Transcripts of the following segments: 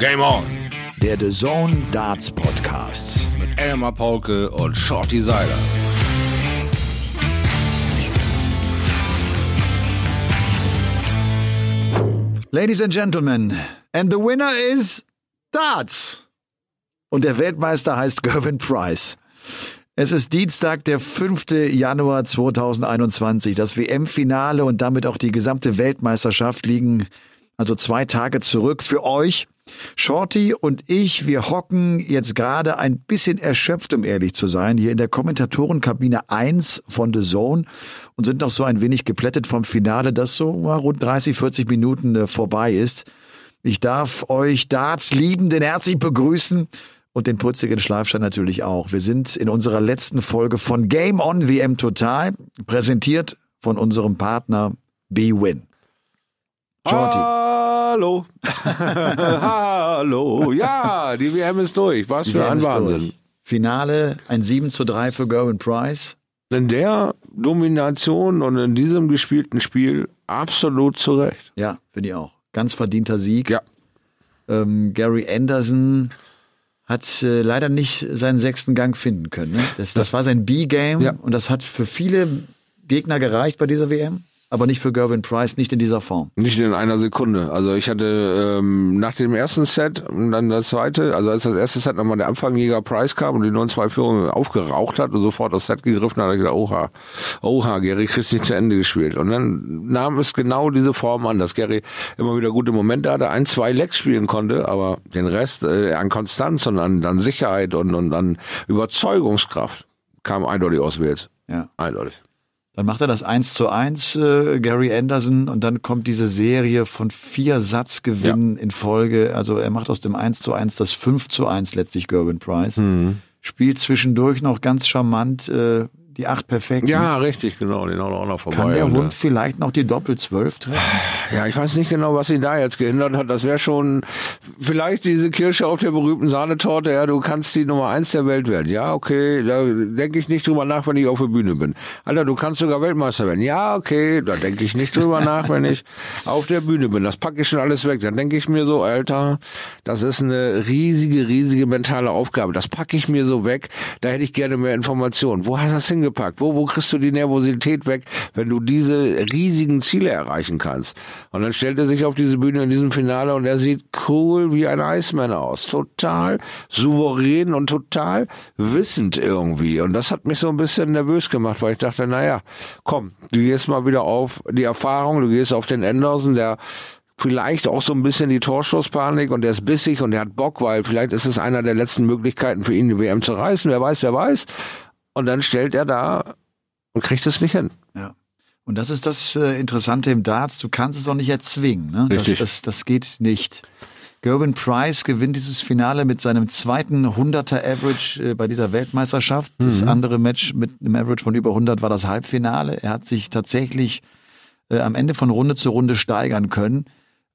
Game On. Der The Zone Darts Podcast. Mit Elmar Paulke und Shorty Seiler. Ladies and Gentlemen, and the winner is Darts. Und der Weltmeister heißt Gervin Price. Es ist Dienstag, der 5. Januar 2021. Das WM-Finale und damit auch die gesamte Weltmeisterschaft liegen also zwei Tage zurück für euch. Shorty und ich, wir hocken jetzt gerade ein bisschen erschöpft, um ehrlich zu sein, hier in der Kommentatorenkabine 1 von The Zone und sind noch so ein wenig geplättet vom Finale, das so rund 30, 40 Minuten äh, vorbei ist. Ich darf euch Darts liebenden herzlich begrüßen und den putzigen Schlafstein natürlich auch. Wir sind in unserer letzten Folge von Game On WM Total, präsentiert von unserem Partner B-Win. Shorty. Hallo. Hallo. Ja, die WM ist durch. Was Die für WM ein Wahnsinn. durch. Finale ein 7 zu 3 für Gerwin Price. In der Domination und in diesem gespielten Spiel absolut zu Recht. Ja, finde ich auch. Ganz verdienter Sieg. Ja. Ähm, Gary Anderson hat äh, leider nicht seinen sechsten Gang finden können. Ne? Das, das war sein B-Game Ja. und das hat für viele Gegner gereicht bei dieser WM, aber nicht für Gervin Price, nicht in dieser Form. Nicht in einer Sekunde. Also ich hatte ähm, nach dem ersten Set und dann das zweite, also als das erste Set nochmal der Anfangjäger Price kam und die 9-2-Führung aufgeraucht hat und sofort das Set gegriffen hat, habe ich gedacht, oha, oha, Gary nicht zu Ende gespielt. Und dann nahm es genau diese Form an, dass Gary immer wieder gute Momente hatte, ein, zwei Lecks spielen konnte, aber den Rest äh, an Konstanz und an, an Sicherheit und, und an Überzeugungskraft kam eindeutig aus Wales. Ja. Eindeutig. Dann macht er das 1 zu 1, äh, Gary Anderson, und dann kommt diese Serie von vier Satzgewinnen in Folge. Also er macht aus dem 1 zu 1 das 5 zu 1 letztlich Gervin Price. Mhm. Spielt zwischendurch noch ganz charmant äh, die acht perfekten. Ja, richtig, genau, den auch noch vorbei. Kann der Und, Hund vielleicht noch die Doppel-12 treffen? Ja, ich weiß nicht genau, was ihn da jetzt gehindert hat. Das wäre schon vielleicht diese Kirsche auf der berühmten Sahnetorte. Ja, du kannst die Nummer eins der Welt werden. Ja, okay, da denke ich nicht drüber nach, wenn ich auf der Bühne bin. Alter, du kannst sogar Weltmeister werden. Ja, okay, da denke ich nicht drüber nach, wenn ich auf der Bühne bin. Das packe ich schon alles weg. Dann denke ich mir so, Alter, das ist eine riesige, riesige mentale Aufgabe. Das packe ich mir so weg. Da hätte ich gerne mehr Informationen. Wo hast du das hingepackt? Wo, wo kriegst du die Nervosität weg, wenn du diese riesigen Ziele erreichen kannst? Und dann stellt er sich auf diese Bühne in diesem Finale und er sieht cool wie ein Iceman aus. Total souverän und total wissend irgendwie. Und das hat mich so ein bisschen nervös gemacht, weil ich dachte, naja, komm, du gehst mal wieder auf die Erfahrung, du gehst auf den Anderson, der vielleicht auch so ein bisschen die Torschusspanik und der ist bissig und der hat Bock, weil vielleicht ist es einer der letzten Möglichkeiten für ihn, die WM zu reißen. Wer weiß, wer weiß. Und dann stellt er da und kriegt es nicht hin. Ja. Und das ist das äh, Interessante im Darts, du kannst es auch nicht erzwingen. Ne? Richtig. Das, das, das geht nicht. Gervin Price gewinnt dieses Finale mit seinem zweiten 100er Average äh, bei dieser Weltmeisterschaft. Das andere Match mit einem Average von über 100 war das Halbfinale. Er hat sich tatsächlich äh, am Ende von Runde zu Runde steigern können.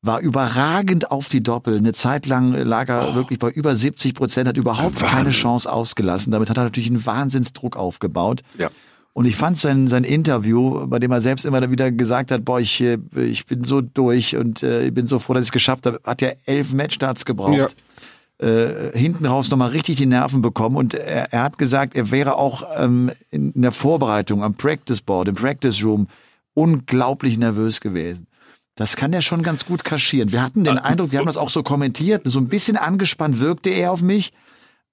War überragend auf die Doppel. Eine Zeit lang lag er wirklich bei über 70 Prozent, hat überhaupt Wahnsinn. keine Chance ausgelassen. Damit hat er natürlich einen Wahnsinnsdruck aufgebaut. Ja. Und ich fand sein, sein Interview, bei dem er selbst immer wieder gesagt hat, boah, ich, äh, ich bin so durch und äh, ich bin so froh, dass ich es geschafft habe, hat ja elf Matchstarts gebraucht. Äh, hinten raus nochmal richtig die Nerven bekommen und er, er hat gesagt, er wäre auch ähm, in der Vorbereitung am Practice Board, im Practice Room unglaublich nervös gewesen. Das kann er schon ganz gut kaschieren. Wir hatten den Eindruck, wir haben das auch so kommentiert, so ein bisschen angespannt wirkte er auf mich,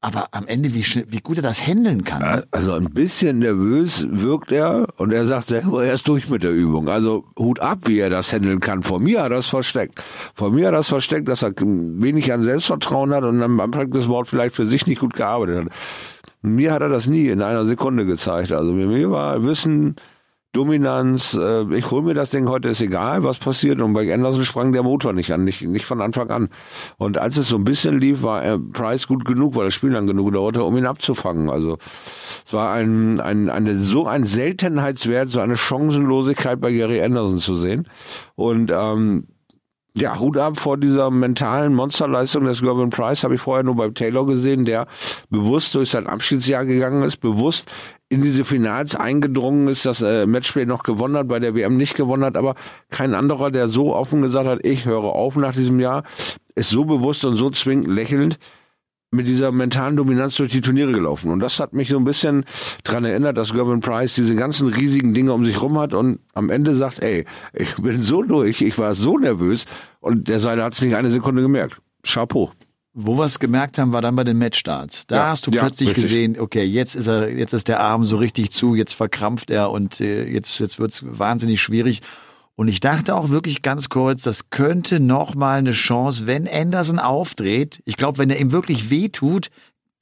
aber am Ende, wie, wie gut er das handeln kann. Also ein bisschen nervös wirkt er und er sagt selber, er ist durch mit der Übung. Also Hut ab, wie er das handeln kann. Vor mir hat er das versteckt. Vor mir hat er das versteckt, dass er wenig an Selbstvertrauen hat und am Practice Board vielleicht für sich nicht gut gearbeitet hat. Mir hat er das nie in einer Sekunde gezeigt. Also mir war Wissen, Dominanz, äh, ich hol mir das Ding heute, ist egal, was passiert. Und bei Anderson sprang der Motor nicht an, nicht, nicht von Anfang an. Und als es so ein bisschen lief, war er Price gut genug, weil das Spiel lang genug dauerte, um ihn abzufangen. Also es war ein, ein, eine, so ein Seltenheitswert, so eine Chancenlosigkeit bei Gary Anderson zu sehen. Und ähm, ja, Hut ab vor dieser mentalen Monsterleistung des Gervin Price habe ich vorher nur bei Taylor gesehen, der bewusst durch sein Abschiedsjahr gegangen ist, bewusst in diese Finals eingedrungen ist, das äh, Matchplay noch gewonnen hat, bei der WM nicht gewonnen hat, aber kein anderer, der so offen gesagt hat, ich höre auf nach diesem Jahr, ist so bewusst und so zwingend lächelnd mit dieser mentalen Dominanz durch die Turniere gelaufen. Und das hat mich so ein bisschen dran erinnert, dass Gervin Price diese ganzen riesigen Dinge um sich rum hat und am Ende sagt, ey, ich bin so durch, ich war so nervös und der Seiler hat es nicht eine Sekunde gemerkt. Chapeau. Wo wir es gemerkt haben, war dann bei den Matchstarts. Da Ja, hast du ja, plötzlich richtig. gesehen, okay, jetzt ist er, jetzt ist der Arm so richtig zu, jetzt verkrampft er und äh, jetzt, jetzt wird's wahnsinnig schwierig. Und ich dachte auch wirklich ganz kurz, das könnte noch mal eine Chance, wenn Anderson aufdreht. Ich glaube, wenn er ihm wirklich wehtut,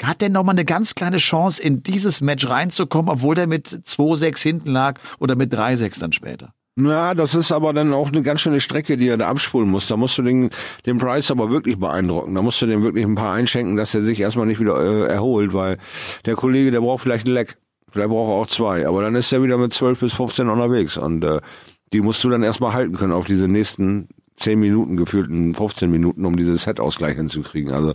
hat er noch mal eine ganz kleine Chance, in dieses Match reinzukommen, obwohl er mit 2-6 hinten lag oder mit 3-6 dann später. Na, das ist aber dann auch eine ganz schöne Strecke, die er da abspulen muss. Da musst du den, den Price aber wirklich beeindrucken. Da musst du dem wirklich ein paar einschenken, dass er sich erstmal nicht wieder äh, erholt, weil der Kollege, der braucht vielleicht ein Leck. Vielleicht braucht er auch zwei. Aber dann ist er wieder mit 12 bis 15 unterwegs. Und äh, die musst du dann erstmal halten können auf diese nächsten 10 Minuten, gefühlten 15 Minuten, um dieses Set-Ausgleich hinzukriegen. Also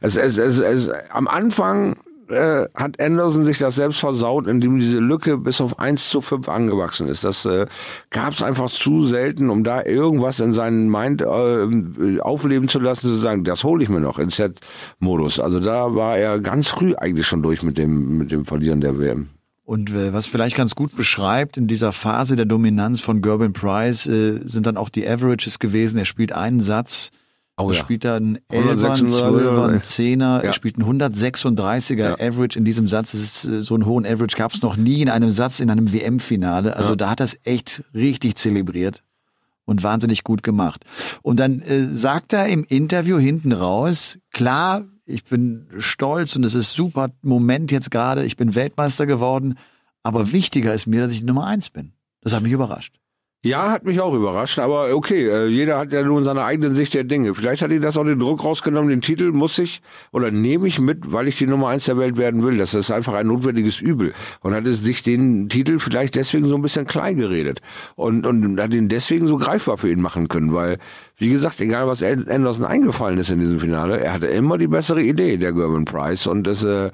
es, es, es, es, am Anfang äh, hat Anderson sich das selbst versaut, indem diese Lücke bis auf 1 zu 5 angewachsen ist. Das äh, gab es einfach zu selten, um da irgendwas in seinen Mind äh, aufleben zu lassen, zu sagen, das hole ich mir noch in Set-Modus. Also da war er ganz früh eigentlich schon durch mit dem, mit dem Verlieren der WM. Und äh, was vielleicht ganz gut beschreibt, in dieser Phase der Dominanz von Gerben Price äh, sind dann auch die Averages gewesen. Er spielt einen Satz, Oh er ja. spielt dann 11er, 136, 12er, 10er, Ja. er spielt einen 136er Ja. Average in diesem Satz. Das ist, äh, so einen hohen Average gab es noch nie in einem Satz in einem WM-Finale. Also da hat er es echt richtig zelebriert und wahnsinnig gut gemacht. Und dann äh, sagt er im Interview hinten raus, klar, ich bin stolz und es ist super Moment jetzt gerade, ich bin Weltmeister geworden, aber wichtiger ist mir, dass ich Nummer eins bin. Das hat mich überrascht. Ja, hat mich auch überrascht, aber okay, äh, jeder hat ja nun seine eigene Sicht der Dinge. Vielleicht hat ihn das auch den Druck rausgenommen, den Titel muss ich oder nehme ich mit, weil ich die Nummer eins der Welt werden will. Das ist einfach ein notwendiges Übel. Und hat es sich den Titel vielleicht deswegen so ein bisschen klein geredet und, und hat ihn deswegen so greifbar für ihn machen können, weil, wie gesagt, egal was Anderson eingefallen ist in diesem Finale, er hatte immer die bessere Idee, der Gerben Price. Und das, äh,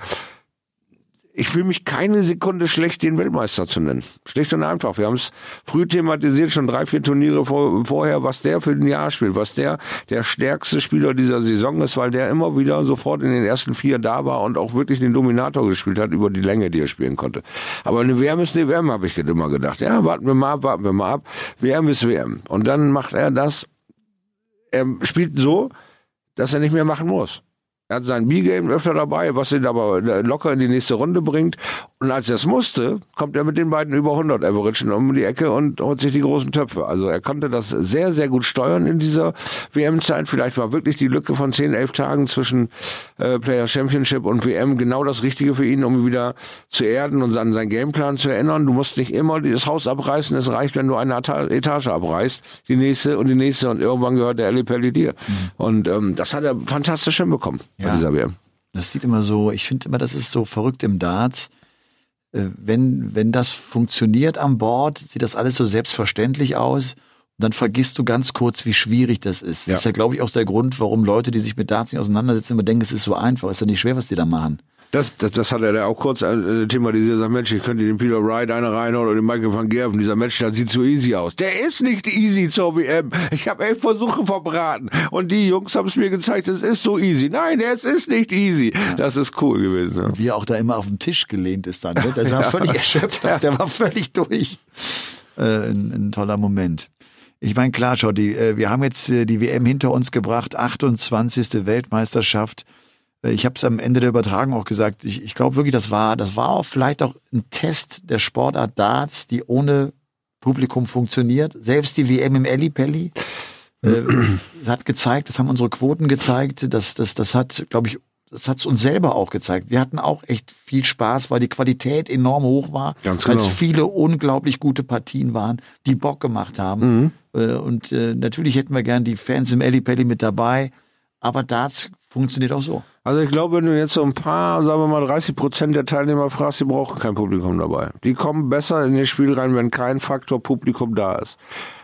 ich fühle mich keine Sekunde schlecht, den Weltmeister zu nennen. Schlicht und einfach. Wir haben es früh thematisiert, schon drei, vier Turniere vor, vorher, was der für ein Jahr spielt, was der der stärkste Spieler dieser Saison ist, weil der immer wieder sofort in den ersten vier da war und auch wirklich den Dominator gespielt hat über die Länge, die er spielen konnte. Aber eine WM ist eine WM, habe ich immer gedacht. Ja, warten wir mal ab, warten wir mal ab. WM ist WM. Und dann macht er das, er spielt so, dass er nicht mehr machen muss. Er hat sein B-Game öfter dabei, was ihn aber locker in die nächste Runde bringt. Und als er es musste, kommt er mit den beiden über 100 Average um die Ecke und holt sich die großen Töpfe. Also er konnte das sehr, sehr gut steuern in dieser WM-Zeit. Vielleicht war wirklich die Lücke von 10, 11 Tagen zwischen äh, Player Championship und WM genau das Richtige für ihn, um wieder zu erden und an seinen Gameplan zu erinnern. Du musst nicht immer das Haus abreißen. Es reicht, wenn du eine Eta- Etage abreißt, die nächste und die nächste und irgendwann gehört der Ali Pelli dir. Und ähm, das hat er fantastisch hinbekommen bei Ja. dieser WM. Das sieht immer so, ich finde immer, das ist so verrückt im Darts. Äh, Wenn, wenn das funktioniert am Board, sieht das alles so selbstverständlich aus. Und dann vergisst du ganz kurz, wie schwierig das ist. Ja. Das ist ja, glaube ich, auch der Grund, warum Leute, die sich mit Darts nicht auseinandersetzen, immer denken, es ist so einfach. Ist ja nicht schwer, was die da machen. Das, das, das hat er da auch kurz äh, thematisiert. Sagt, Mensch, ich könnte den Peter Wright einer reinhauen oder den Michael van Gerven. Dieser Match, der sieht so easy aus. Der ist nicht easy zur WM. Ich habe elf Versuche verbraten. Und die Jungs haben es mir gezeigt, es ist so easy. Nein, es ist nicht easy. Das ist cool gewesen. Ne? Wie er auch da immer auf den Tisch gelehnt ist dann. Ne? Der sah völlig erschöpft aus, der war völlig durch. Äh, ein, ein toller Moment. Ich meine, klar, schau, die, äh, wir haben jetzt äh, die WM hinter uns gebracht, 28. Weltmeisterschaft. Äh, Ich habe es am Ende der Übertragung auch gesagt. Ich, ich glaube wirklich, das war, das war auch vielleicht auch ein Test der Sportart Darts, die ohne Publikum funktioniert. Selbst die WM im Ellipelli äh, hat gezeigt, das haben unsere Quoten gezeigt, das, das, das hat, glaube ich, das hat es uns selber auch gezeigt. Wir hatten auch echt viel Spaß, weil die Qualität enorm hoch war, Ganz weil es genau. viele unglaublich gute Partien waren, die Bock gemacht haben. Äh, Und äh, natürlich hätten wir gern die Fans im Ellipelli mit dabei, aber Darts funktioniert auch so. Also ich glaube, wenn du jetzt so ein paar, sagen wir mal 30 Prozent der Teilnehmer fragst, die brauchen kein Publikum dabei. Die kommen besser in das Spiel rein, wenn kein Faktor Publikum da ist.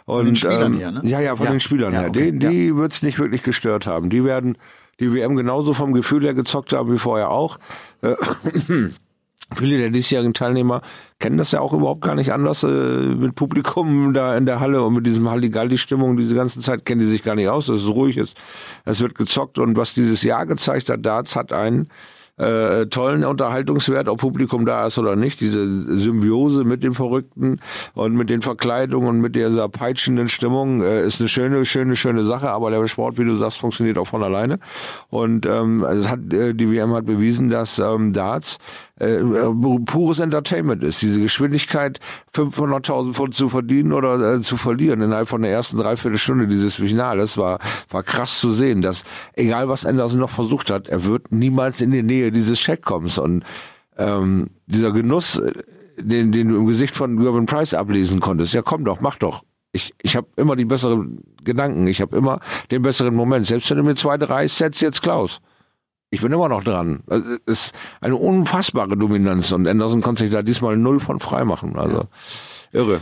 Und, den Spielern her, ne? Ja, ja, von Ja. den Spielern Ja, her. okay. Die, die wird's nicht wirklich gestört haben. Die werden die WM genauso vom Gefühl her gezockt haben wie vorher auch. Äh, Viele der diesjährigen Teilnehmer kennen das ja auch überhaupt gar nicht anders äh, mit Publikum da in der Halle und mit diesem Halligalli-Stimmung diese ganze Zeit kennen die sich gar nicht aus. Das ist ruhig, es, es wird gezockt und was dieses Jahr gezeigt hat, Darts hat einen äh, tollen Unterhaltungswert, ob Publikum da ist oder nicht. Diese Symbiose mit den Verrückten und mit den Verkleidungen und mit dieser peitschenden Stimmung äh, ist eine schöne, schöne, schöne Sache. Aber der Sport, wie du sagst, funktioniert auch von alleine. Und ähm, es hat äh, die WM hat bewiesen, dass ähm, Darts äh, pures Entertainment ist. Diese Geschwindigkeit, 500.000 Pfund zu verdienen oder äh, zu verlieren innerhalb von der ersten Dreiviertelstunde dieses Finales war, war krass zu sehen, dass egal was Anderson noch versucht hat, er wird niemals in die Nähe dieses Checkcoms und ähm, dieser Genuss, äh, den, den du im Gesicht von Gervin Price ablesen konntest, ja komm doch, mach doch. Ich, ich habe immer die besseren Gedanken, ich habe immer den besseren Moment. Selbst wenn du mir zwei, drei Sets jetzt klaus. Ich bin immer noch dran. Es ist eine unfassbare Dominanz und Anderson konnte sich da diesmal null von frei machen. Also irre.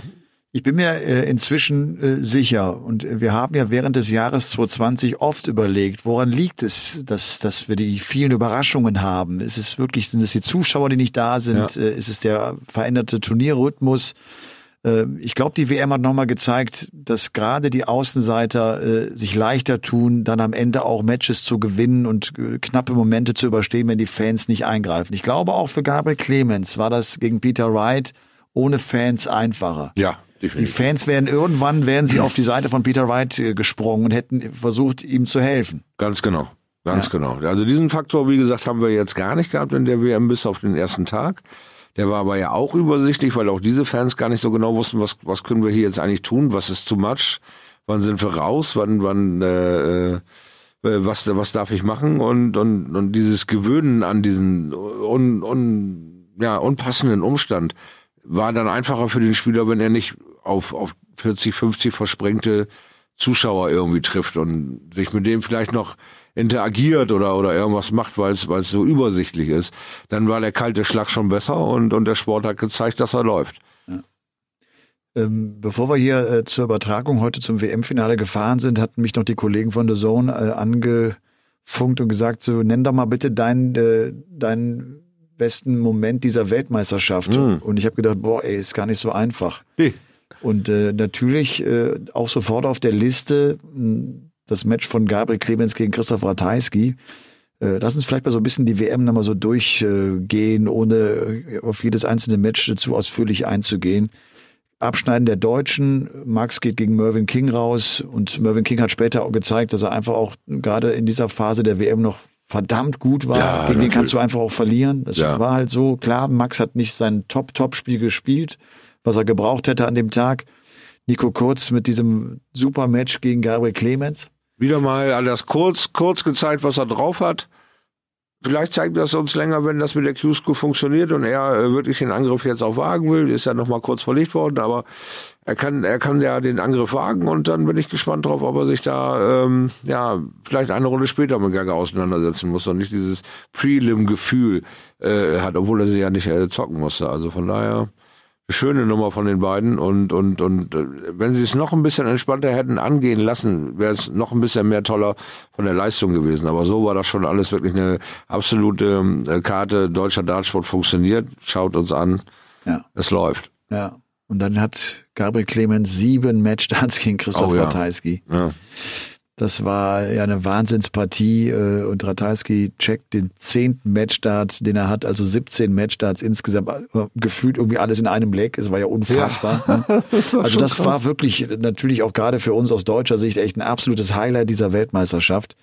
Ich bin mir äh, inzwischen äh, sicher und wir haben ja während des Jahres 2020 oft überlegt, woran liegt es, dass, dass wir die vielen Überraschungen haben? Ist es wirklich, sind es die Zuschauer, die nicht da sind? Ja. Äh, ist es der veränderte Turnierrhythmus? Äh, ich glaube, die WM hat nochmal gezeigt, dass gerade die Außenseiter äh, sich leichter tun, dann am Ende auch Matches zu gewinnen und äh, knappe Momente zu überstehen, wenn die Fans nicht eingreifen. Ich glaube, auch für Gabriel Clemens war das gegen Peter Wright ohne Fans einfacher. Ja. Definitiv. Die Fans werden irgendwann wären sie auf die Seite von Peter Wright gesprungen und hätten versucht, ihm zu helfen. Ganz genau. Ganz ja. genau. Also diesen Faktor, wie gesagt, haben wir jetzt gar nicht gehabt in der WM bis auf den ersten Tag. Der war aber ja auch übersichtlich, weil auch diese Fans gar nicht so genau wussten, was, was können wir hier jetzt eigentlich tun, was ist too much, wann sind wir raus, wann, wann, äh, äh was, was darf ich machen? Und, und, und dieses Gewöhnen an diesen un, un, ja, unpassenden Umstand war dann einfacher für den Spieler, wenn er nicht auf, auf 40, 50 versprengte Zuschauer irgendwie trifft und sich mit dem vielleicht noch interagiert oder, oder irgendwas macht, weil es, weil es so übersichtlich ist, dann war der kalte Schlag schon besser und, und der Sport hat gezeigt, dass er läuft. Ja. Ähm, bevor wir hier äh, zur Übertragung heute zum WM-Finale gefahren sind, hatten mich noch die Kollegen von The Zone äh, angefunkt und gesagt, so nenn doch mal bitte deinen, äh, deinen besten Moment dieser Weltmeisterschaft. Mhm. Und ich habe gedacht, boah, ey, ist gar nicht so einfach. Nee. Und äh, natürlich äh, auch sofort auf der Liste das Match von Gabriel Clemens gegen Christoph Ratajski. Äh, lass uns vielleicht mal so ein bisschen die WM nochmal so durchgehen, ohne äh, auf jedes einzelne Match zu ausführlich einzugehen. Abschneiden der Deutschen. Max geht gegen Mervyn King raus und Mervyn King hat später auch gezeigt, dass er einfach auch gerade in dieser Phase der WM noch verdammt gut war. Ja, gegen den kannst du einfach auch verlieren. Das ja. war halt so. Klar, Max hat nicht sein Top-Top-Spiel gespielt, was er gebraucht hätte an dem Tag. Nico Kurz mit diesem super Match gegen Gabriel Clemens. Wieder mal alles kurz, kurz gezeigt, was er drauf hat. Vielleicht zeigt das uns länger, wenn das mit der Q-School funktioniert und er äh, wirklich den Angriff jetzt auch wagen will. Ist ja nochmal kurz verlegt worden, aber er kann, er kann ja den Angriff wagen und dann bin ich gespannt drauf, ob er sich da ähm, ja vielleicht eine Runde später mit Gaga auseinandersetzen muss und nicht dieses Prelim-Gefühl äh, hat, obwohl er sie ja nicht äh, zocken musste. Also von daher schöne Nummer von den beiden und und und äh, wenn sie es noch ein bisschen entspannter hätten angehen lassen, wäre es noch ein bisschen mehr toller von der Leistung gewesen. Aber so war das schon alles wirklich eine absolute äh, Karte. Deutscher Dartsport funktioniert. Schaut uns an. Ja. Es läuft. Ja. Und dann hat Gabriel Clemens sieben Matchstarts gegen Christoph oh, ja. Ja. Das war ja eine Wahnsinnspartie äh, und Ratajski checkt den zehnten Matchstart, den er hat, also 17 Matchstarts insgesamt, äh, gefühlt irgendwie alles in einem Leck. Es war ja unfassbar. Ja. Ne? also das war wirklich natürlich auch gerade für uns aus deutscher Sicht echt ein absolutes Highlight dieser Weltmeisterschaft.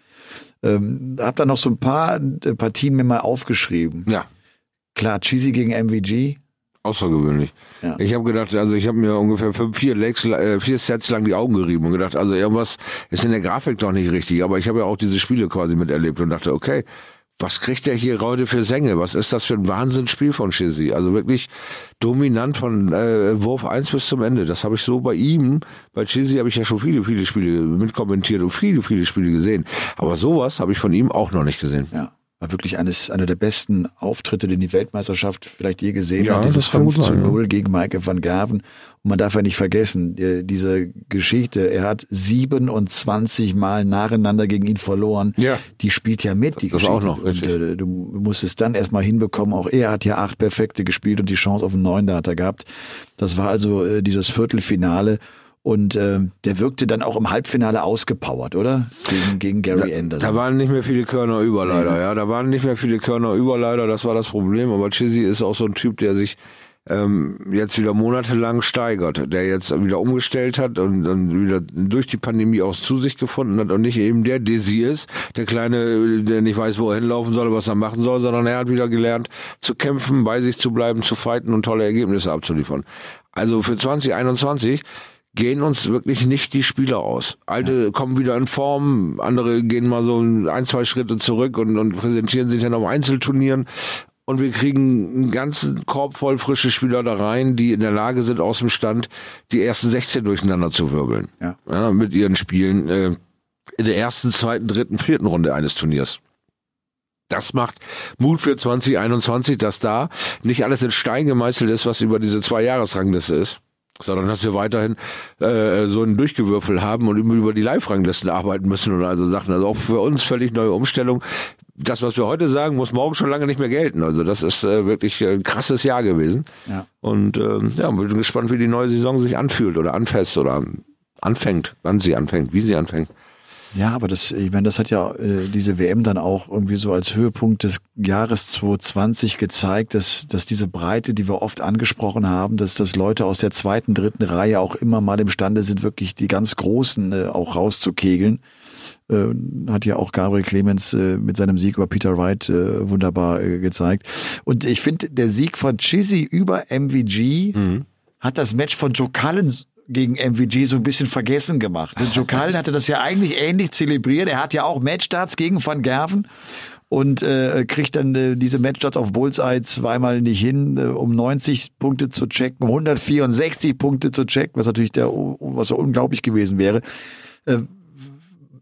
Ähm, hab da noch so ein paar äh, Partien mir mal aufgeschrieben. Ja. Klar, Cheesy gegen MVG, außergewöhnlich. Ja. Ich habe gedacht, also ich habe mir ungefähr fünf, vier, Legs, äh, vier Sets lang die Augen gerieben und gedacht, also irgendwas ist in der Grafik doch nicht richtig. Aber ich habe ja auch diese Spiele quasi miterlebt und dachte, okay, was kriegt der hier heute für Sänge? Was ist das für ein Wahnsinnsspiel von Chizzy? Also wirklich dominant von äh, Wurf 1 bis zum Ende. Das habe ich so bei ihm, bei Chizzy habe ich ja schon viele, viele Spiele mitkommentiert und viele, viele Spiele gesehen. Aber sowas habe ich von ihm auch noch nicht gesehen. Ja. War wirklich eines, einer der besten Auftritte, den die Weltmeisterschaft vielleicht je gesehen Ja, hat. Dieses das kann gut 5 zu sein, ja. 0 gegen Michael van Gerven. Und man darf ja nicht vergessen, die- diese Geschichte, er hat 27 Mal nacheinander gegen ihn verloren. Ja. Die spielt ja mit, die Das Geschichte. auch noch, und äh, du musst es dann erstmal hinbekommen. Auch er hat ja acht Perfekte gespielt und die Chance auf einen neuen da hat er gehabt. Das war also äh, dieses Viertelfinale. Und äh, der wirkte dann auch im Halbfinale ausgepowert, oder? Gegen, gegen Gary Anderson. Da waren nicht mehr viele Körner über, leider. Ja, da waren nicht mehr viele Körner über, leider. Das war das Problem. Aber Chizzy ist auch so ein Typ, der sich ähm, jetzt wieder monatelang steigert, der jetzt wieder umgestellt hat und, und wieder durch die Pandemie auch zu sich gefunden hat und nicht eben der Desi ist, der Kleine, der nicht weiß, wo er hinlaufen soll, was er machen soll, sondern er hat wieder gelernt zu kämpfen, bei sich zu bleiben, zu fighten und tolle Ergebnisse abzuliefern. Also für 2021 gehen uns wirklich nicht die Spieler aus. Alte kommen wieder in Form, andere gehen mal so ein, zwei Schritte zurück und, und präsentieren sich dann auf Einzelturnieren. Und wir kriegen einen ganzen Korb voll frische Spieler da rein, die in der Lage sind, aus dem Stand die ersten 16 durcheinander zu wirbeln. Ja. mit ihren Spielen äh, in der ersten, zweiten, dritten, vierten Runde eines Turniers. Das macht Mut für 2021, dass da nicht alles in Stein gemeißelt ist, was über diese zwei Jahresrangliste ist, sondern dass wir weiterhin äh, so einen Durchgewürfel haben und über die Live-Ranglisten arbeiten müssen und also Sachen. Also auch für uns völlig neue Umstellung. Das, was wir heute sagen, muss morgen schon lange nicht mehr gelten. Also das ist äh, wirklich äh, ein krasses Jahr gewesen. Ja. Und ähm, ja, bin gespannt, wie die neue Saison sich anfühlt oder anfasst oder anfängt, wann sie anfängt, wie sie anfängt. Ja, aber das, ich meine, das hat ja äh, diese WM dann auch irgendwie so als Höhepunkt des Jahres 2020 gezeigt, dass, dass diese Breite, die wir oft angesprochen haben, dass, dass Leute aus der zweiten, dritten Reihe auch immer mal imstande sind, wirklich die ganz Großen äh, auch rauszukegeln. Äh, hat ja auch Gabriel Clemens äh, mit seinem Sieg über Peter Wright äh, wunderbar äh, gezeigt. Und ich finde, der Sieg von Chizzy über MVG hat das Match von Joe Cullen gegen MVG so ein bisschen vergessen gemacht. Joe Cullen hatte das ja eigentlich ähnlich zelebriert. Er hat ja auch Matchstarts gegen Van Gerven und äh, kriegt dann äh, diese Matchstarts auf Bullseye zweimal nicht hin, äh, um 90 Punkte zu checken, um 164 Punkte zu checken, was natürlich der, was so unglaublich gewesen wäre. Äh,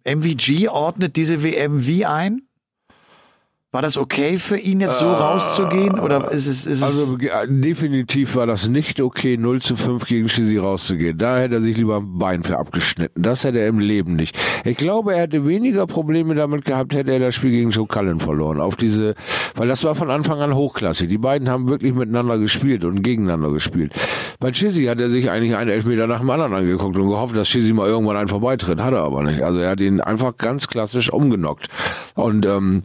MVG ordnet diese WM wie ein? War das okay für ihn jetzt so rauszugehen oder ist es, ist es Also äh, definitiv war das nicht okay, 0 zu 5 gegen Chizzy rauszugehen. Da hätte er sich lieber ein Bein für abgeschnitten. Das hätte er im Leben nicht. Ich glaube, er hätte weniger Probleme damit gehabt, hätte er das Spiel gegen Joe Cullen verloren. Auf diese, weil das war von Anfang an hochklassig. Die beiden haben wirklich miteinander gespielt und gegeneinander gespielt. Bei Chizzy hat er sich eigentlich einen Elfmeter nach dem anderen angeguckt und gehofft, dass Chizzy mal irgendwann einen vorbeitritt. Hat er aber nicht. Also er hat ihn einfach ganz klassisch umgenockt. Und ähm,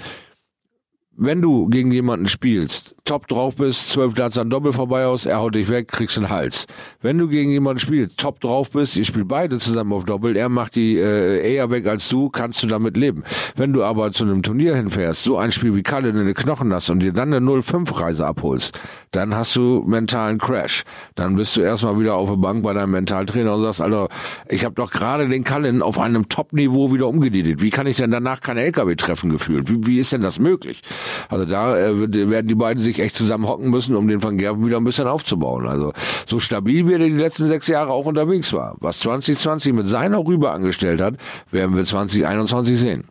wenn du gegen jemanden spielst, top drauf bist, zwölf Darts an Doppel vorbei aus, er haut dich weg, kriegst einen Hals. Wenn du gegen jemanden spielst, top drauf bist, ihr spielt beide zusammen auf Doppel, er macht die äh, eher weg als du, kannst du damit leben. Wenn du aber zu einem Turnier hinfährst, so ein Spiel wie Kalle in den Knochen hast und dir dann eine 0-5-Reise abholst, dann hast du mentalen Crash. Dann bist du erstmal wieder auf der Bank bei deinem Mentaltrainer und sagst, Alter, ich habe doch gerade den Kallen auf einem Top-Niveau wieder umgedietet. Wie kann ich denn danach keine LKW treffen gefühlt? Wie, wie ist denn das möglich? Also da äh, werden die beiden sich echt zusammen hocken müssen, um den Van Gerven wieder ein bisschen aufzubauen. Also so stabil wie er die letzten sechs Jahre auch unterwegs war. Was 2020 mit seiner Rübe angestellt hat, werden wir 2021 sehen.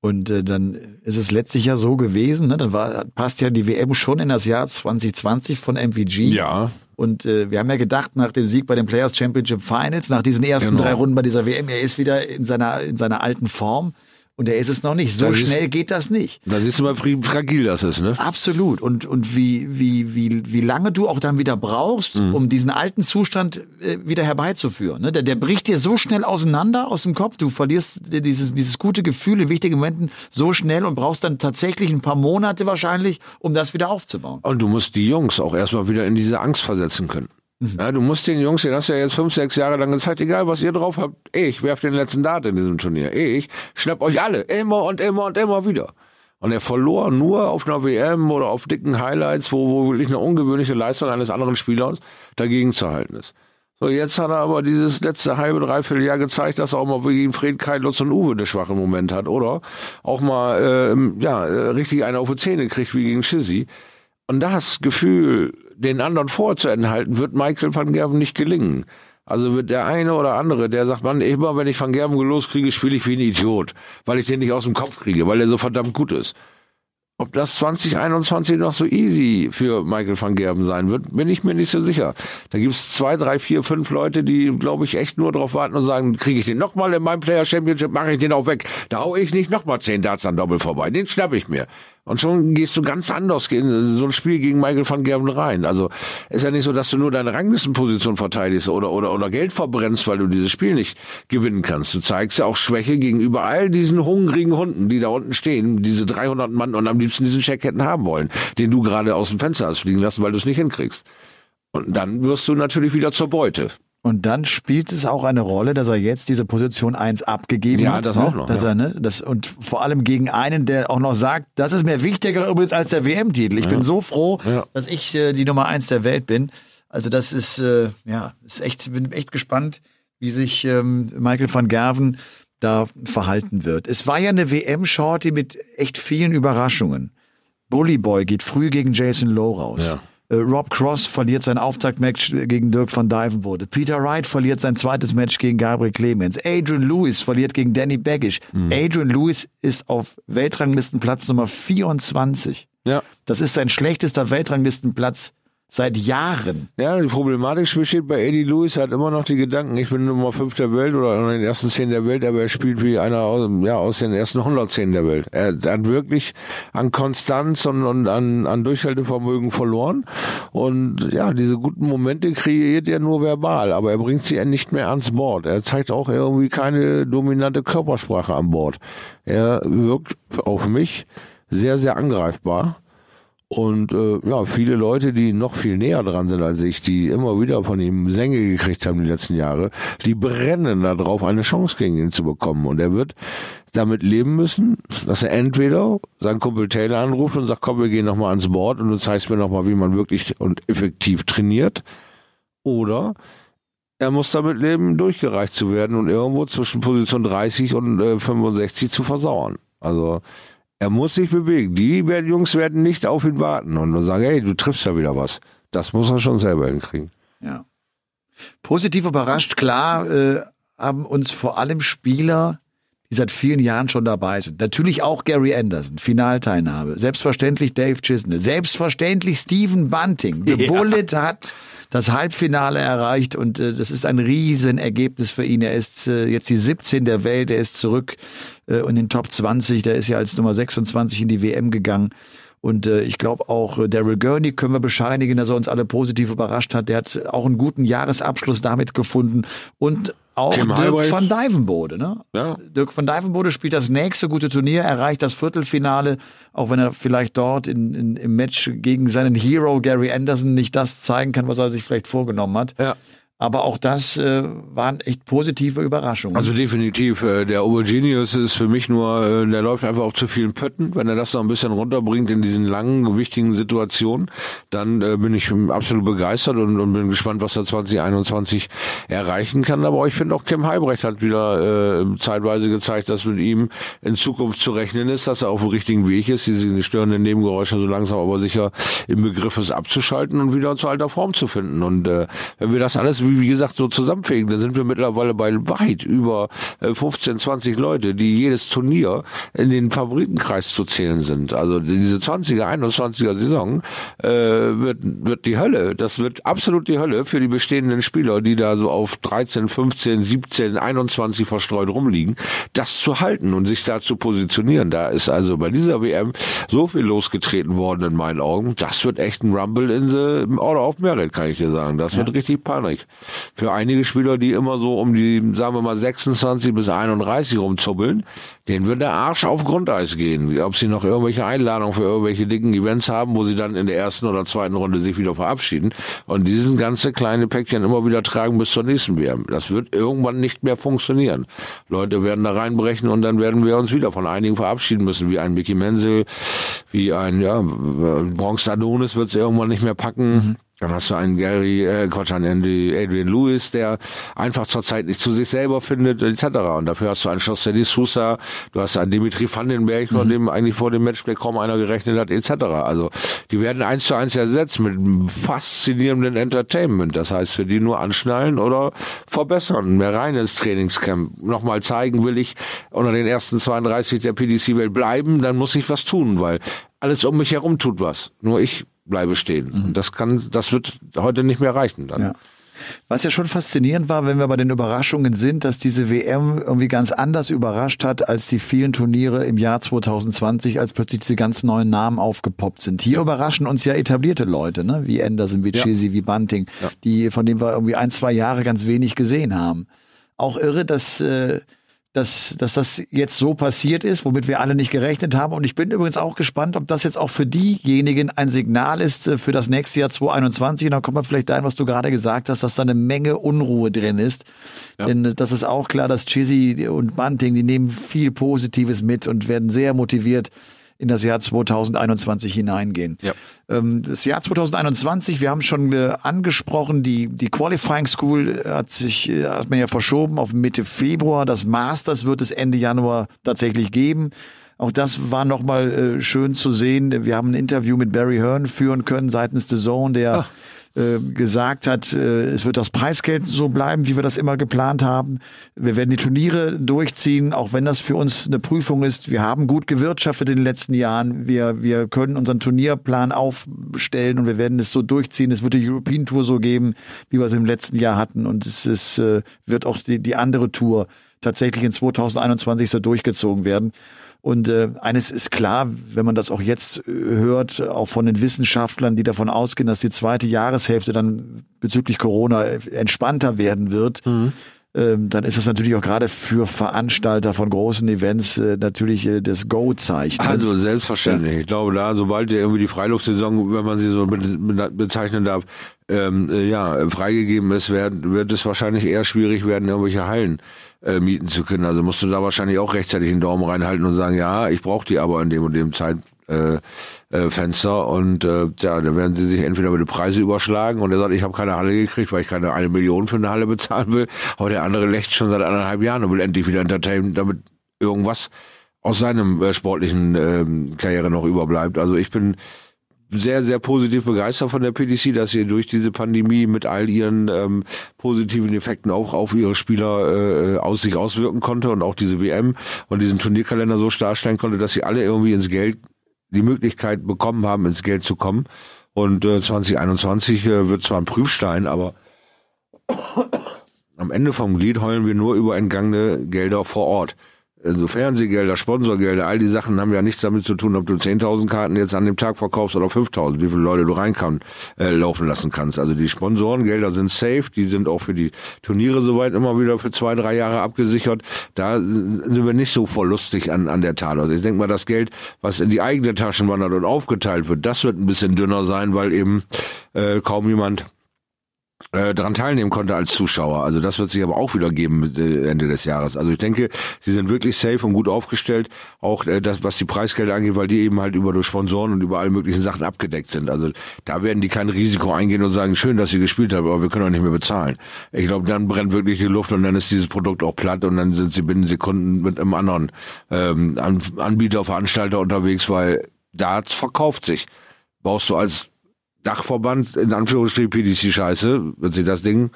Und äh, dann ist es letztlich ja so gewesen, ne? dann war, passt ja die WM schon in das Jahr 2020 von MVG. Ja. Und äh, wir haben ja gedacht, nach dem Sieg bei den Players Championship Finals, nach diesen ersten Genau. drei Runden bei dieser WM, er ist wieder in seiner, in seiner alten Form. Und er ist es noch nicht. So ist- schnell geht das nicht. Da siehst du mal, wie fragil das ist, ne? Absolut. Und, und wie, wie, wie, wie lange du auch dann wieder brauchst, Mhm. um diesen alten Zustand äh, wieder herbeizuführen. Ne? Der, der bricht dir so schnell auseinander aus dem Kopf. Du verlierst dieses, dieses gute Gefühl in wichtigen Momenten so schnell und brauchst dann tatsächlich ein paar Monate wahrscheinlich, um das wieder aufzubauen. Und du musst die Jungs auch erstmal wieder in diese Angst versetzen können. Ja, du musst den Jungs, den hast du ja jetzt fünf, sechs Jahre lang gezeigt, egal was ihr drauf habt, ich werf den letzten Dart in diesem Turnier. Ich schnapp euch alle, immer und immer und immer wieder. Und er verlor nur auf einer WM oder auf dicken Highlights, wo, wo wirklich eine ungewöhnliche Leistung eines anderen Spielers dagegen zu halten ist. So, jetzt hat er aber dieses letzte halbe, dreiviertel Jahr gezeigt, dass er auch mal gegen Fred, Kai, Lutz und Uwe eine schwache Moment hat, oder? Auch mal, ähm, ja, äh, richtig eine auf die Zähne kriegt wie gegen Schizzy. Und das Gefühl, den anderen vorzuenthalten, wird Michael van Gerven nicht gelingen. Also wird der eine oder andere, der sagt, man, immer wenn ich van Gerven loskriege, spiele ich wie ein Idiot, weil ich den nicht aus dem Kopf kriege, weil er so verdammt gut ist. ob das 2021 noch so easy für Michael van Gerben sein wird, bin ich mir nicht so sicher. Da gibt's zwei, drei, vier, fünf Leute, die, glaube ich, echt nur darauf warten und sagen, kriege ich den nochmal in meinem Player Championship, mache ich den auch weg. Da hau ich nicht nochmal zehn Darts an Doppel vorbei. Den schnapp ich mir. Und schon gehst du ganz anders in so ein Spiel gegen Michael van Gerben rein. Also ist ja nicht so, dass du nur deine Ranglistenposition verteidigst oder, oder, oder Geld verbrennst, weil du dieses Spiel nicht gewinnen kannst. Du zeigst ja auch Schwäche gegenüber all diesen hungrigen Hunden, die da unten stehen, diese 300 Mann und am liebsten diesen Check hätten haben wollen, den du gerade aus dem Fenster hast fliegen lassen, weil du es nicht hinkriegst. Und dann wirst du natürlich wieder zur Beute. Und dann spielt es auch eine Rolle, dass er jetzt diese Position 1 abgegeben Ja, hat. das ne? auch noch, Dass ja. er, ne, das, und vor allem gegen einen, der auch noch sagt, das ist mir wichtiger übrigens als der WM-Titel. Ich bin so froh, Ja. dass ich äh, die Nummer 1 der Welt bin. Also das ist, äh, ja, ist echt, bin echt gespannt, wie sich ähm, Michael van Gerven da verhalten wird. Es war ja eine WM-Shorty mit echt vielen Überraschungen. Bully Boy geht früh gegen Jason Lowe raus. Ja. Äh, Rob Cross verliert sein Auftaktmatch gegen Dirk van Dijvenbode. Peter Wright verliert sein zweites Match gegen Gabriel Clemens. Adrian Lewis verliert gegen Danny Baggish. Mhm. Adrian Lewis ist auf Weltranglistenplatz Nummer 24. Ja. Das ist sein schlechtester Weltranglistenplatz seit Jahren. Ja, die Problematik besteht bei Eddie Lewis, er hat immer noch die Gedanken, ich bin Nummer 5 der Welt oder in den ersten 10 der Welt, aber er spielt wie einer aus, ja, aus den ersten 110 der Welt. Er hat wirklich an Konstanz und, und an, an Durchhaltevermögen verloren und ja, diese guten Momente kreiert er nur verbal, aber er bringt sie nicht mehr ans Board. Er zeigt auch irgendwie keine dominante Körpersprache an Bord. Er wirkt auf mich sehr, sehr angreifbar. Und äh, ja, viele Leute, die noch viel näher dran sind als ich, die immer wieder von ihm Sänge gekriegt haben die letzten Jahre, die brennen darauf, eine Chance gegen ihn zu bekommen. Und er wird damit leben müssen, dass er entweder seinen Kumpel Taylor anruft und sagt, komm, wir gehen nochmal ans Board und du zeigst mir nochmal, wie man wirklich und effektiv trainiert. Oder er muss damit leben, durchgereicht zu werden und irgendwo zwischen Position 30 und äh, 65 zu versauern. Also er muss sich bewegen. Die werden, Jungs werden nicht auf ihn warten und sagen, hey, du triffst ja wieder was. Das muss er schon selber hinkriegen. Ja. Positiv überrascht, klar, äh, haben uns vor allem Spieler, die seit vielen Jahren schon dabei sind. Natürlich auch Gary Anderson, Finalteilnahme. Selbstverständlich Dave Chisnell. Selbstverständlich Stephen Bunting. The Ja. Bullet hat das Halbfinale erreicht und äh, das ist ein Riesenergebnis für ihn. Er ist äh, jetzt die 17 der Welt, er ist zurück äh, in den Top 20, der ist ja als Nummer 26 in die WM gegangen. Und äh, ich glaube auch äh, Daryl Gurney können wir bescheinigen, dass er uns alle positiv überrascht hat. Der hat auch einen guten Jahresabschluss damit gefunden. Und auch Tim Dirk Halbrecht. van Dijvenbode. Ne? Ja. Dirk van Dijvenbode spielt das nächste gute Turnier, erreicht das Viertelfinale, auch wenn er vielleicht dort in, in, im Match gegen seinen Hero Gary Anderson nicht das zeigen kann, was er sich vielleicht vorgenommen hat. Ja. Aber auch das äh, waren echt positive Überraschungen. Also definitiv, äh, der Obergenius ist für mich nur, äh, der läuft einfach auf zu vielen Pötten. Wenn er das noch ein bisschen runterbringt in diesen langen, wichtigen Situationen, dann äh, bin ich absolut begeistert und, und bin gespannt, was er 2021 erreichen kann. Aber ich finde auch Kim Heibrecht hat wieder äh, zeitweise gezeigt, dass mit ihm in Zukunft zu rechnen ist, dass er auf dem richtigen Weg ist, diese störenden Nebengeräusche so langsam aber sicher im Begriff ist abzuschalten und wieder zu alter Form zu finden. Und äh, wenn wir das alles, wie, wie gesagt, so zusammenfegen, dann sind wir mittlerweile bei weit über äh, 15, 20 Leute, die jedes Turnier in den Favoritenkreis zu zählen sind. Also diese 20er, 21er Saison äh, wird, wird die Hölle. Das wird absolut die Hölle für die bestehenden Spieler, die da so auf 13, 15, 17, 21 verstreut rumliegen, das zu halten und sich da zu positionieren. Da ist also bei dieser WM so viel losgetreten worden in meinen Augen. Das wird echt ein Rumble in the Order of Merit, kann ich dir sagen. Das wird richtig Panik. Für einige Spieler, die immer so um die, sagen wir mal, 26 bis 31 rumzubbeln, denen wird der Arsch auf Grundeis gehen. Ob sie noch irgendwelche Einladungen für irgendwelche dicken Events haben, wo sie dann in der ersten oder zweiten Runde sich wieder verabschieden und diesen ganze kleine Päckchen immer wieder tragen bis zur nächsten WM. Das wird irgendwann nicht mehr funktionieren. Leute werden da reinbrechen und dann werden wir uns wieder von einigen verabschieden müssen, wie ein Mickey Menzel, wie ein, ja, Bronx Adonis wird es irgendwann nicht mehr packen. Dann hast du einen Gary, äh, Quatsch, einen Adrian Lewis, der einfach zurzeit nicht zu sich selber findet, etc. Und dafür hast du einen José de Sousa, du hast einen Dimitri Vandenberg, von dem eigentlich vor dem Matchplay kaum einer gerechnet hat, etc. Also die werden eins zu eins ersetzt mit einem faszinierenden Entertainment. Das heißt, für die nur anschnallen oder verbessern. Mehr rein ins Trainingscamp. Nochmal zeigen will ich unter den ersten 32 der PDC-Welt bleiben, dann muss ich was tun, weil alles um mich herum tut was. Nur ich bleibe stehen. Mhm. Und das kann, das wird heute nicht mehr reichen dann. Ja. Was ja schon faszinierend war, wenn wir bei den Überraschungen sind, dass diese WM irgendwie ganz anders überrascht hat als die vielen Turniere im Jahr 2020, als plötzlich diese ganz neuen Namen aufgepoppt sind. Hier überraschen uns ja etablierte Leute, ne? wie Anderson, wie Chesi, ja. wie Bunting, ja. die, von denen wir irgendwie ein, zwei Jahre ganz wenig gesehen haben. Auch irre, dass äh, dass, dass das jetzt so passiert ist, womit wir alle nicht gerechnet haben. Und ich bin übrigens auch gespannt, ob das jetzt auch für diejenigen ein Signal ist äh, für das nächste Jahr 2021. Und dann kommen wir vielleicht dahin, was du gerade gesagt hast, dass da eine Menge Unruhe drin ist. Ja. Denn äh, das ist auch klar, dass Chizzy und Bunting, die nehmen viel Positives mit und werden sehr motiviert in das Jahr 2021 hineingehen. Ja. Ähm, das Jahr 2021, wir haben schon äh, angesprochen, die, die Qualifying School hat sich, äh, hat man ja verschoben auf Mitte Februar. Das Masters wird es Ende Januar tatsächlich geben. Auch das war nochmal äh, schön zu sehen. Wir haben ein Interview mit Barry Hearn führen können seitens The Zone, der Ach äh, gesagt hat, äh, es wird das Preisgeld so bleiben, wie wir das immer geplant haben. Wir werden die Turniere durchziehen, auch wenn das für uns eine Prüfung ist. Wir haben gut gewirtschaftet in den letzten Jahren. Wir, wir können unseren Turnierplan aufstellen und wir werden es so durchziehen. Es wird die European Tour so geben, wie wir es im letzten Jahr hatten. Und es ist, äh, wird auch die, die andere Tour tatsächlich in 2021 so durchgezogen werden. Und äh, eines ist klar, wenn man das auch jetzt äh, hört, auch von den Wissenschaftlern, die davon ausgehen, dass die zweite Jahreshälfte dann bezüglich Corona äh, entspannter werden wird, mhm. ähm, dann ist das natürlich auch gerade für Veranstalter von großen Events äh, natürlich äh, das Go-Zeichen. Also selbstverständlich. Ja. Ich glaube, da, sobald ja irgendwie die Freiluftsaison, wenn man sie so bezeichnen darf, ähm, äh, ja, freigegeben ist, wird, wird es wahrscheinlich eher schwierig werden, irgendwelche Hallen äh, mieten zu können. Also musst du da wahrscheinlich auch rechtzeitig den Daumen reinhalten und sagen, ja, ich brauche die aber in dem und dem Zeit. Äh, äh, Fenster und äh, ja, da werden sie sich entweder mit den Preise überschlagen und er sagt, ich habe keine Halle gekriegt, weil ich keine eine Million für eine Halle bezahlen will, aber der andere lächt schon seit anderthalb Jahren und will endlich wieder entertainen, damit irgendwas aus seinem äh, sportlichen äh, Karriere noch überbleibt. Also ich bin sehr, sehr positiv begeistert von der PDC, dass sie durch diese Pandemie mit all ihren ähm, positiven Effekten auch auf ihre Spieler äh, aus sich auswirken konnte und auch diese WM und diesen Turnierkalender so darstellen konnte, dass sie alle irgendwie ins Geld die Möglichkeit bekommen haben, ins Geld zu kommen. Und äh, 2021 äh, wird zwar ein Prüfstein, aber am Ende vom Glied heulen wir nur über entgangene Gelder vor Ort also Fernsehgelder, Sponsorgelder, all die Sachen haben ja nichts damit zu tun, ob du 10.000 Karten jetzt an dem Tag verkaufst oder 5.000, wie viele Leute du rein kann, äh, laufen lassen kannst. Also die Sponsorengelder sind safe, die sind auch für die Turniere soweit immer wieder für zwei, drei Jahre abgesichert. Da sind wir nicht so verlustig an, an der Tat. Also ich denke mal, das Geld, was in die eigene Taschen wandert und aufgeteilt wird, das wird ein bisschen dünner sein, weil eben äh, kaum jemand äh, daran teilnehmen konnte als Zuschauer. Also das wird sich aber auch wieder geben äh, Ende des Jahres. Also ich denke, sie sind wirklich safe und gut aufgestellt, auch äh, das, was die Preisgelder angeht, weil die eben halt über die Sponsoren und über alle möglichen Sachen abgedeckt sind. Also da werden die kein Risiko eingehen und sagen, schön, dass sie gespielt haben, aber wir können auch nicht mehr bezahlen. Ich glaube, dann brennt wirklich die Luft und dann ist dieses Produkt auch platt und dann sind sie binnen Sekunden mit einem anderen ähm, Anbieter, Veranstalter unterwegs, weil Darts verkauft sich. Brauchst du als Dachverband, in Anführungsstrichen PDC-Scheiße, wird sie das Ding,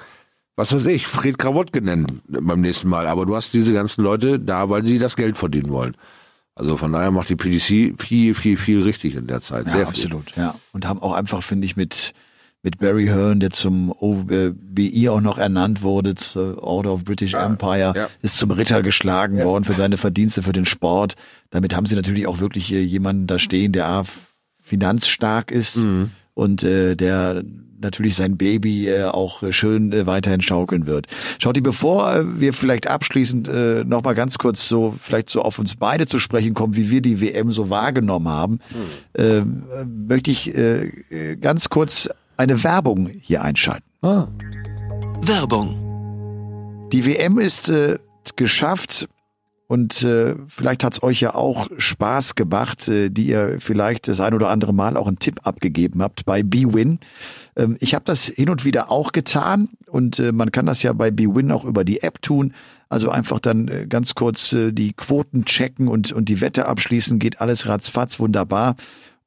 was weiß ich, Fred Krawottke nennen beim nächsten Mal. Aber du hast diese ganzen Leute da, weil die das Geld verdienen wollen. Also von daher macht die PDC viel, viel, viel richtig in der Zeit. Ja, Sehr absolut, viel. ja. Und haben auch einfach, finde ich, mit, mit Barry Hearn, der zum OBI auch noch ernannt wurde, zur Order of British ja, Empire, ja. ist zum Ritter geschlagen ja. worden für seine Verdienste für den Sport. Damit haben sie natürlich auch wirklich jemanden da stehen, der finanzstark ist, mhm und äh, der natürlich sein Baby äh, auch schön äh, weiterhin schaukeln wird. Schaut die, bevor äh, wir vielleicht abschließend äh, noch mal ganz kurz so vielleicht so auf uns beide zu sprechen kommen, wie wir die WM so wahrgenommen haben, hm. äh, möchte ich äh, ganz kurz eine Werbung hier einschalten. Ah. Werbung. Die WM ist äh, geschafft und äh, vielleicht hat's euch ja auch Spaß gemacht, äh, die ihr vielleicht das ein oder andere Mal auch einen Tipp abgegeben habt bei BWin. Ähm, ich habe das hin und wieder auch getan und äh, man kann das ja bei BWin auch über die App tun. Also einfach dann äh, ganz kurz äh, die Quoten checken und, und die Wette abschließen, geht alles ratzfatz, wunderbar.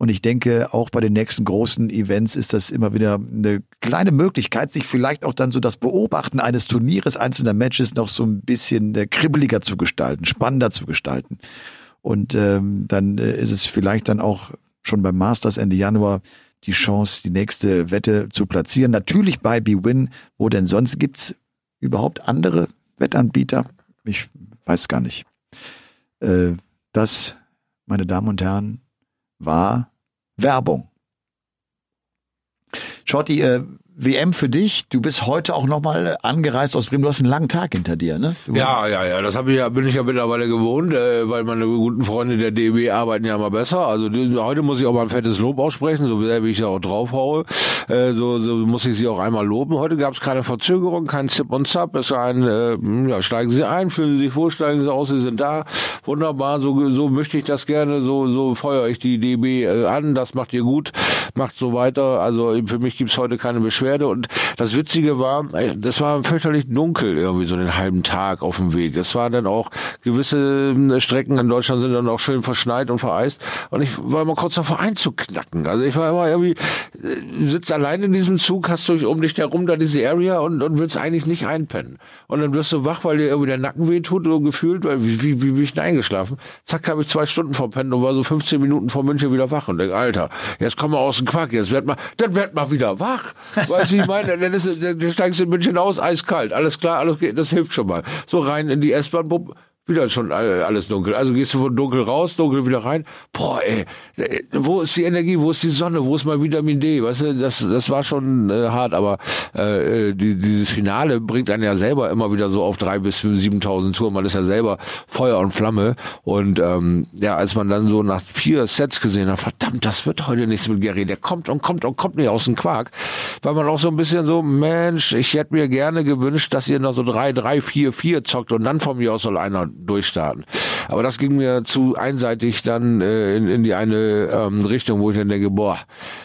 Und ich denke, auch bei den nächsten großen Events ist das immer wieder eine kleine Möglichkeit, sich vielleicht auch dann so das Beobachten eines Turnieres, einzelner Matches noch so ein bisschen äh, kribbeliger zu gestalten, spannender zu gestalten. Und ähm, dann äh, ist es vielleicht dann auch schon beim Masters Ende Januar die Chance, die nächste Wette zu platzieren. Natürlich bei BWin. Wo denn sonst gibt's überhaupt andere Wettanbieter? Ich weiß gar nicht. Äh, das, meine Damen und Herren, war Werbung. Schotti, äh, WM für dich. Du bist heute auch nochmal angereist aus Bremen. Du hast einen langen Tag hinter dir, ne? Du ja, ja, ja. Das hab ich ja, bin ich ja mittlerweile gewohnt, äh, weil meine guten Freunde der DB arbeiten ja immer besser. Also die, heute muss ich auch mal ein fettes Lob aussprechen, so sehr wie ich ja auch draufhaue. Äh, so, so muss ich sie auch einmal loben. Heute gab es keine Verzögerung, kein Zip und Zap. Es war ein, äh, ja, steigen Sie ein, fühlen Sie sich vor, steigen Sie aus, Sie sind da. Wunderbar, so, so möchte ich das gerne. So, so feuere ich die DB äh, an. Das macht ihr gut, macht so weiter. Also für mich gibt's heute keine Beschwerden. Beschwerde. Und das Witzige war, das war fürchterlich dunkel irgendwie so den halben Tag auf dem Weg. Es war dann auch gewisse äh, Strecken in Deutschland sind dann auch schön verschneit und vereist. Und ich war immer kurz davor einzuknacken. Also ich war immer irgendwie, äh, sitzt allein in diesem Zug, hast du um dich herum da diese Area und, und willst eigentlich nicht einpennen. Und dann wirst du wach, weil dir irgendwie der Nacken weh tut, so gefühlt, weil wie, wie, wie bin ich denn eingeschlafen? Zack, habe ich zwei Stunden verpennt und war so 15 Minuten vor München wieder wach und denk, Alter, jetzt kommen wir aus dem Quark, jetzt werd mal, dann werd mal wieder wach. Weißt du, wie ich meine? Dann, ist, dann steigst du in München aus, eiskalt. Alles klar, alles geht, das hilft schon mal. So rein in die S-Bahn, wieder schon alles dunkel. Also gehst du von dunkel raus, dunkel wieder rein. Boah, ey, äh, wo ist die Energie, wo ist die Sonne, wo ist mein Vitamin D? Weißt du, das, das war schon äh, hart, aber äh, äh die, dieses Finale bringt einen ja selber immer wieder so auf drei bis 7.000 Touren. Man ist ja selber Feuer und Flamme. Und ähm, ja, als man dann so nach vier Sets gesehen hat, verdammt, das wird heute nichts mit Gary. Der kommt und kommt und kommt nicht aus dem Quark. Weil man auch so ein bisschen so, Mensch, ich hätte mir gerne gewünscht, dass ihr noch so drei, drei, vier, vier zockt und dann von mir aus soll einer durchstarten. Aber das ging mir zu einseitig dann äh, in, in die eine ähm, Richtung, wo ich dann denke, boah,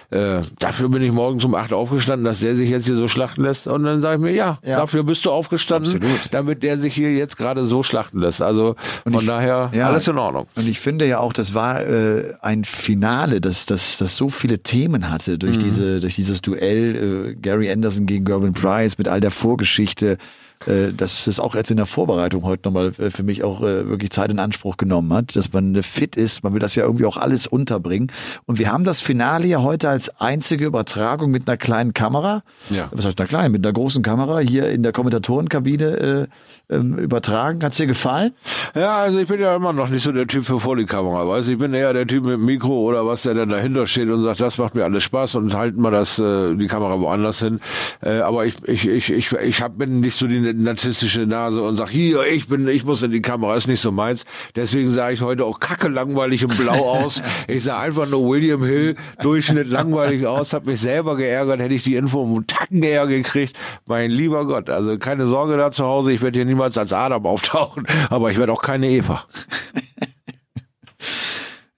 äh, dafür bin ich morgens um acht aufgestanden, dass der sich jetzt hier so schlachten lässt. Und dann sage ich mir, ja, ja, dafür bist du aufgestanden, Absolut. damit der sich hier jetzt gerade so schlachten lässt. Also und von ich, daher ja, alles in Ordnung. Und ich finde ja auch, das war äh, ein Finale, das, das, das so viele Themen hatte durch mhm. diese, durch dieses Duell äh, Gary Anderson gegen Gervin Price mit all der Vorgeschichte äh, dass es auch jetzt in der Vorbereitung heute nochmal äh, für mich auch äh, wirklich Zeit in Anspruch genommen hat, dass man fit ist. Man will das ja irgendwie auch alles unterbringen. Und wir haben das Finale ja heute als einzige Übertragung mit einer kleinen Kamera. Ja. Was heißt einer kleinen? Mit einer großen Kamera hier in der Kommentatorenkabine äh, ähm, übertragen. Hat's dir gefallen? Ja, also ich bin ja immer noch nicht so der Typ für vor die Kamera. Weißt ich bin eher der Typ mit dem Mikro oder was, der dann dahinter steht und sagt, das macht mir alles Spaß und halten wir das, äh, die Kamera woanders hin. Äh, aber ich, ich, ich, ich, ich hab, bin nicht so die narzisstische Nase und sag, hier, ich bin, ich muss in die Kamera, ist nicht so meins. Deswegen sah ich heute auch kacke langweilig und blau aus. Ich sah einfach nur William Hill, Durchschnitt langweilig aus, hab mich selber geärgert, hätte ich die Info um Tacken eher gekriegt. Mein lieber Gott, also keine Sorge da zu Hause, ich werde hier niemals als Adam auftauchen, aber ich werde auch keine Eva.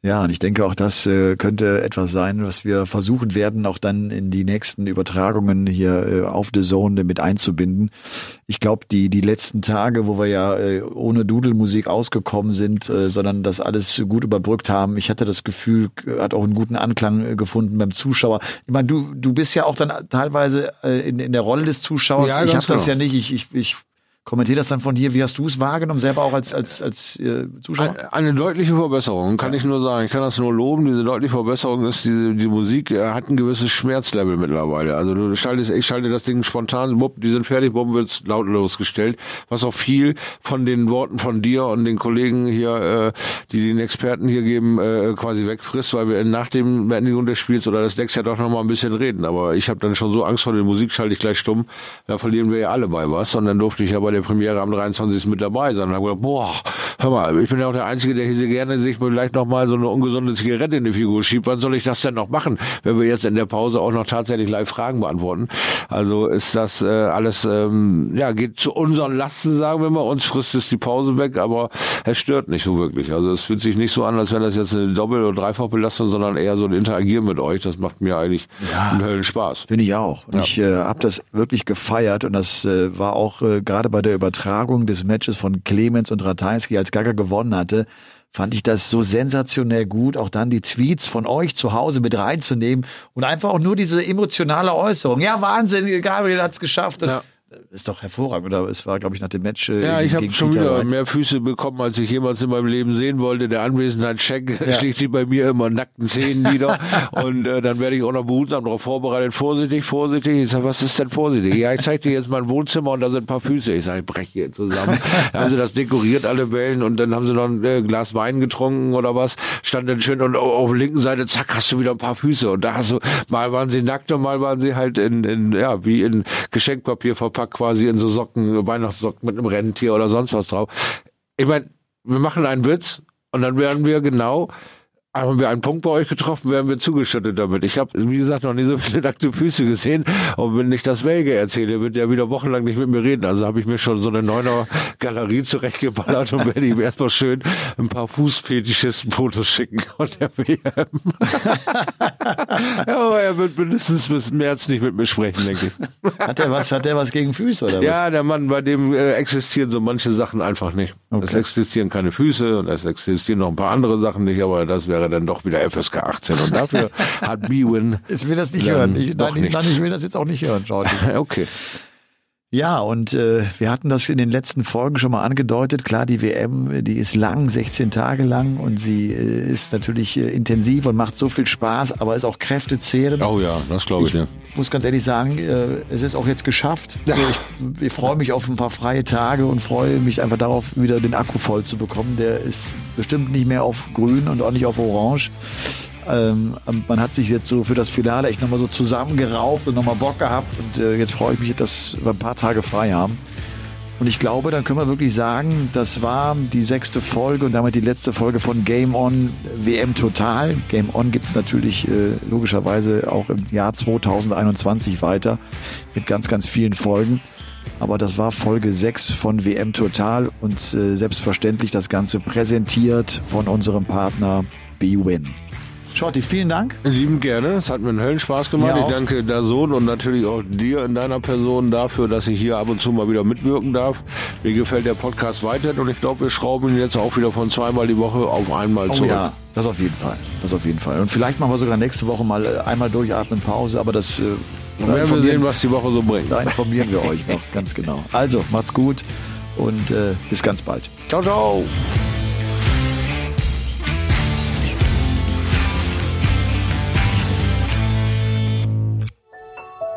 Ja, und ich denke auch, das äh, könnte etwas sein, was wir versuchen werden, auch dann in die nächsten Übertragungen hier äh, auf The Zone mit einzubinden. Ich glaube, die, die letzten Tage, wo wir ja äh, ohne Dudelmusik ausgekommen sind, äh, sondern das alles gut überbrückt haben, ich hatte das Gefühl, hat auch einen guten Anklang äh, gefunden beim Zuschauer. Ich meine, du, du bist ja auch dann teilweise äh, in, in der Rolle des Zuschauers. Ja, ich habe das genau. ja nicht. Ich, ich, ich Kommentier das dann von hier. Wie hast du es wahrgenommen, selber auch als, als, als äh, Zuschauer? Eine, eine deutliche Verbesserung, kann ja. ich nur sagen. Ich kann das nur loben. Diese deutliche Verbesserung ist, diese, die Musik äh, hat ein gewisses Schmerzlevel mittlerweile. Also du schaltest, ich schalte das Ding spontan, bupp, die sind fertig, bupp, wird's lautlos gestellt. Was auch viel von den Worten von dir und den Kollegen hier, äh, die den Experten hier geben, äh, quasi wegfrisst, weil wir nach dem Beendigung des Spiels oder des Decks ja doch noch mal ein bisschen reden. Aber ich habe dann schon so Angst vor der Musik, schalte ich gleich stumm. Da verlieren wir ja alle bei was. Und dann durfte ich ja bei der Premiere am 23. mit dabei sein. Und habe gedacht, boah, hör mal, ich bin ja auch der Einzige, der hier gerne sich vielleicht noch mal so eine ungesunde Zigarette in die Figur schiebt. Wann soll ich das denn noch machen, wenn wir jetzt in der Pause auch noch tatsächlich live Fragen beantworten? Also ist das äh, alles, ähm, ja, geht zu unseren Lasten, sagen wir mal. Uns frisst es die Pause weg, aber es stört nicht so wirklich. Also es fühlt sich nicht so an, als wäre das jetzt eine Doppel- oder Dreifachbelastung, sondern eher so ein Interagieren mit euch. Das macht mir eigentlich ja, einen Höllen Spaß. Finde ich auch. Und ja. ich äh, habe das wirklich gefeiert und das äh, war auch äh, gerade bei der Übertragung des Matches von Clemens und Ratajski, als Gaga gewonnen hatte, fand ich das so sensationell gut, auch dann die Tweets von euch zu Hause mit reinzunehmen und einfach auch nur diese emotionale Äußerung. Ja, Wahnsinn, Gabriel hat's geschafft. Ja. Ist doch hervorragend. Oder es war, glaube ich, nach dem Match. Äh, Ja, ich habe schon Peter wieder Wright. mehr Füße bekommen, als ich jemals in meinem Leben sehen wollte. Der Anwesenheitscheck Ja. schlägt sich bei mir immer nackten Zähnen nieder. und äh, dann werde ich auch noch behutsam darauf vorbereitet. Vorsichtig, vorsichtig. Ich sage, was ist denn vorsichtig? Ja, ich zeige dir jetzt mein Wohnzimmer und da sind ein paar Füße. Ich sage, ich breche hier zusammen. Dann haben sie das dekoriert, alle Wellen. Und dann haben sie noch ein äh, Glas Wein getrunken oder was. Stand dann schön und au- auf der linken Seite, zack, hast du wieder ein paar Füße. Und da hast du, mal waren sie nackt und mal waren sie halt in, in ja, wie in Geschenkpapier verpackt, quasi in so Socken, Weihnachtssocken mit einem Rentier oder sonst was drauf. Ich meine, wir machen einen Witz und dann werden wir genau, haben wir einen Punkt bei euch getroffen, werden wir zugeschüttet damit. Ich habe, wie gesagt, noch nie so viele nackte Füße gesehen. Und wenn ich das Welge erzähle, wird er wieder wochenlang nicht mit mir reden. Also habe ich mir schon so eine neuner Galerie zurechtgeballert und werde ihm erstmal schön ein paar Fußfetischisten-Fotos schicken von der WM. ja, aber er wird mindestens bis März nicht mit mir sprechen, denke ich. Hat der was, hat der was gegen Füße oder was? Ja, der Mann, bei dem äh, existieren so manche Sachen einfach nicht. Es Okay. existieren keine Füße und es existieren noch ein paar andere Sachen nicht, aber das wäre dann doch wieder FSK 18 und dafür hat Bwin. Ich will das nicht hören. Ich, nein, ich, nein, ich will das jetzt auch nicht hören, Jordi. Okay. Ja, und äh, wir hatten das in den letzten Folgen schon mal angedeutet. Klar, die WM, die ist lang, 16 Tage lang und sie äh, ist natürlich äh, intensiv und macht so viel Spaß, aber ist auch kräftezehrend. Oh ja, das glaube ich, ja. Ich muss ganz ehrlich sagen, äh, es ist auch jetzt geschafft. Also ich, ich freue mich auf ein paar freie Tage und freue mich einfach darauf, wieder den Akku voll zu bekommen. Der ist bestimmt nicht mehr auf grün und auch nicht auf orange. Ähm, man hat sich jetzt so für das Finale echt nochmal so zusammengerauft und nochmal Bock gehabt. Und äh, jetzt freue ich mich, dass wir ein paar Tage frei haben. Und ich glaube, dann können wir wirklich sagen, das war die sechste Folge und damit die letzte Folge von Game On WM Total. Game On gibt es natürlich äh, logischerweise auch im Jahr 2021 weiter mit ganz, ganz vielen Folgen. Aber das war Folge 6 von WM Total und äh, selbstverständlich das Ganze präsentiert von unserem Partner BWin. Shorty, vielen Dank. Lieben gerne. Es hat mir einen Höllenspaß gemacht. Ich danke der Sohn und natürlich auch dir in deiner Person dafür, dass ich hier ab und zu mal wieder mitwirken darf. Mir gefällt der Podcast weiterhin und ich glaube, wir schrauben ihn jetzt auch wieder von zweimal die Woche auf einmal Oh zurück. ja, das auf jeden Fall. Das auf jeden Fall. Und vielleicht machen wir sogar nächste Woche mal äh, einmal durchatmen Pause, aber das äh, werden wir sehen, was die Woche so bringt. Da informieren wir euch noch ganz genau. Also, macht's gut und äh, bis ganz bald. Ciao, ciao.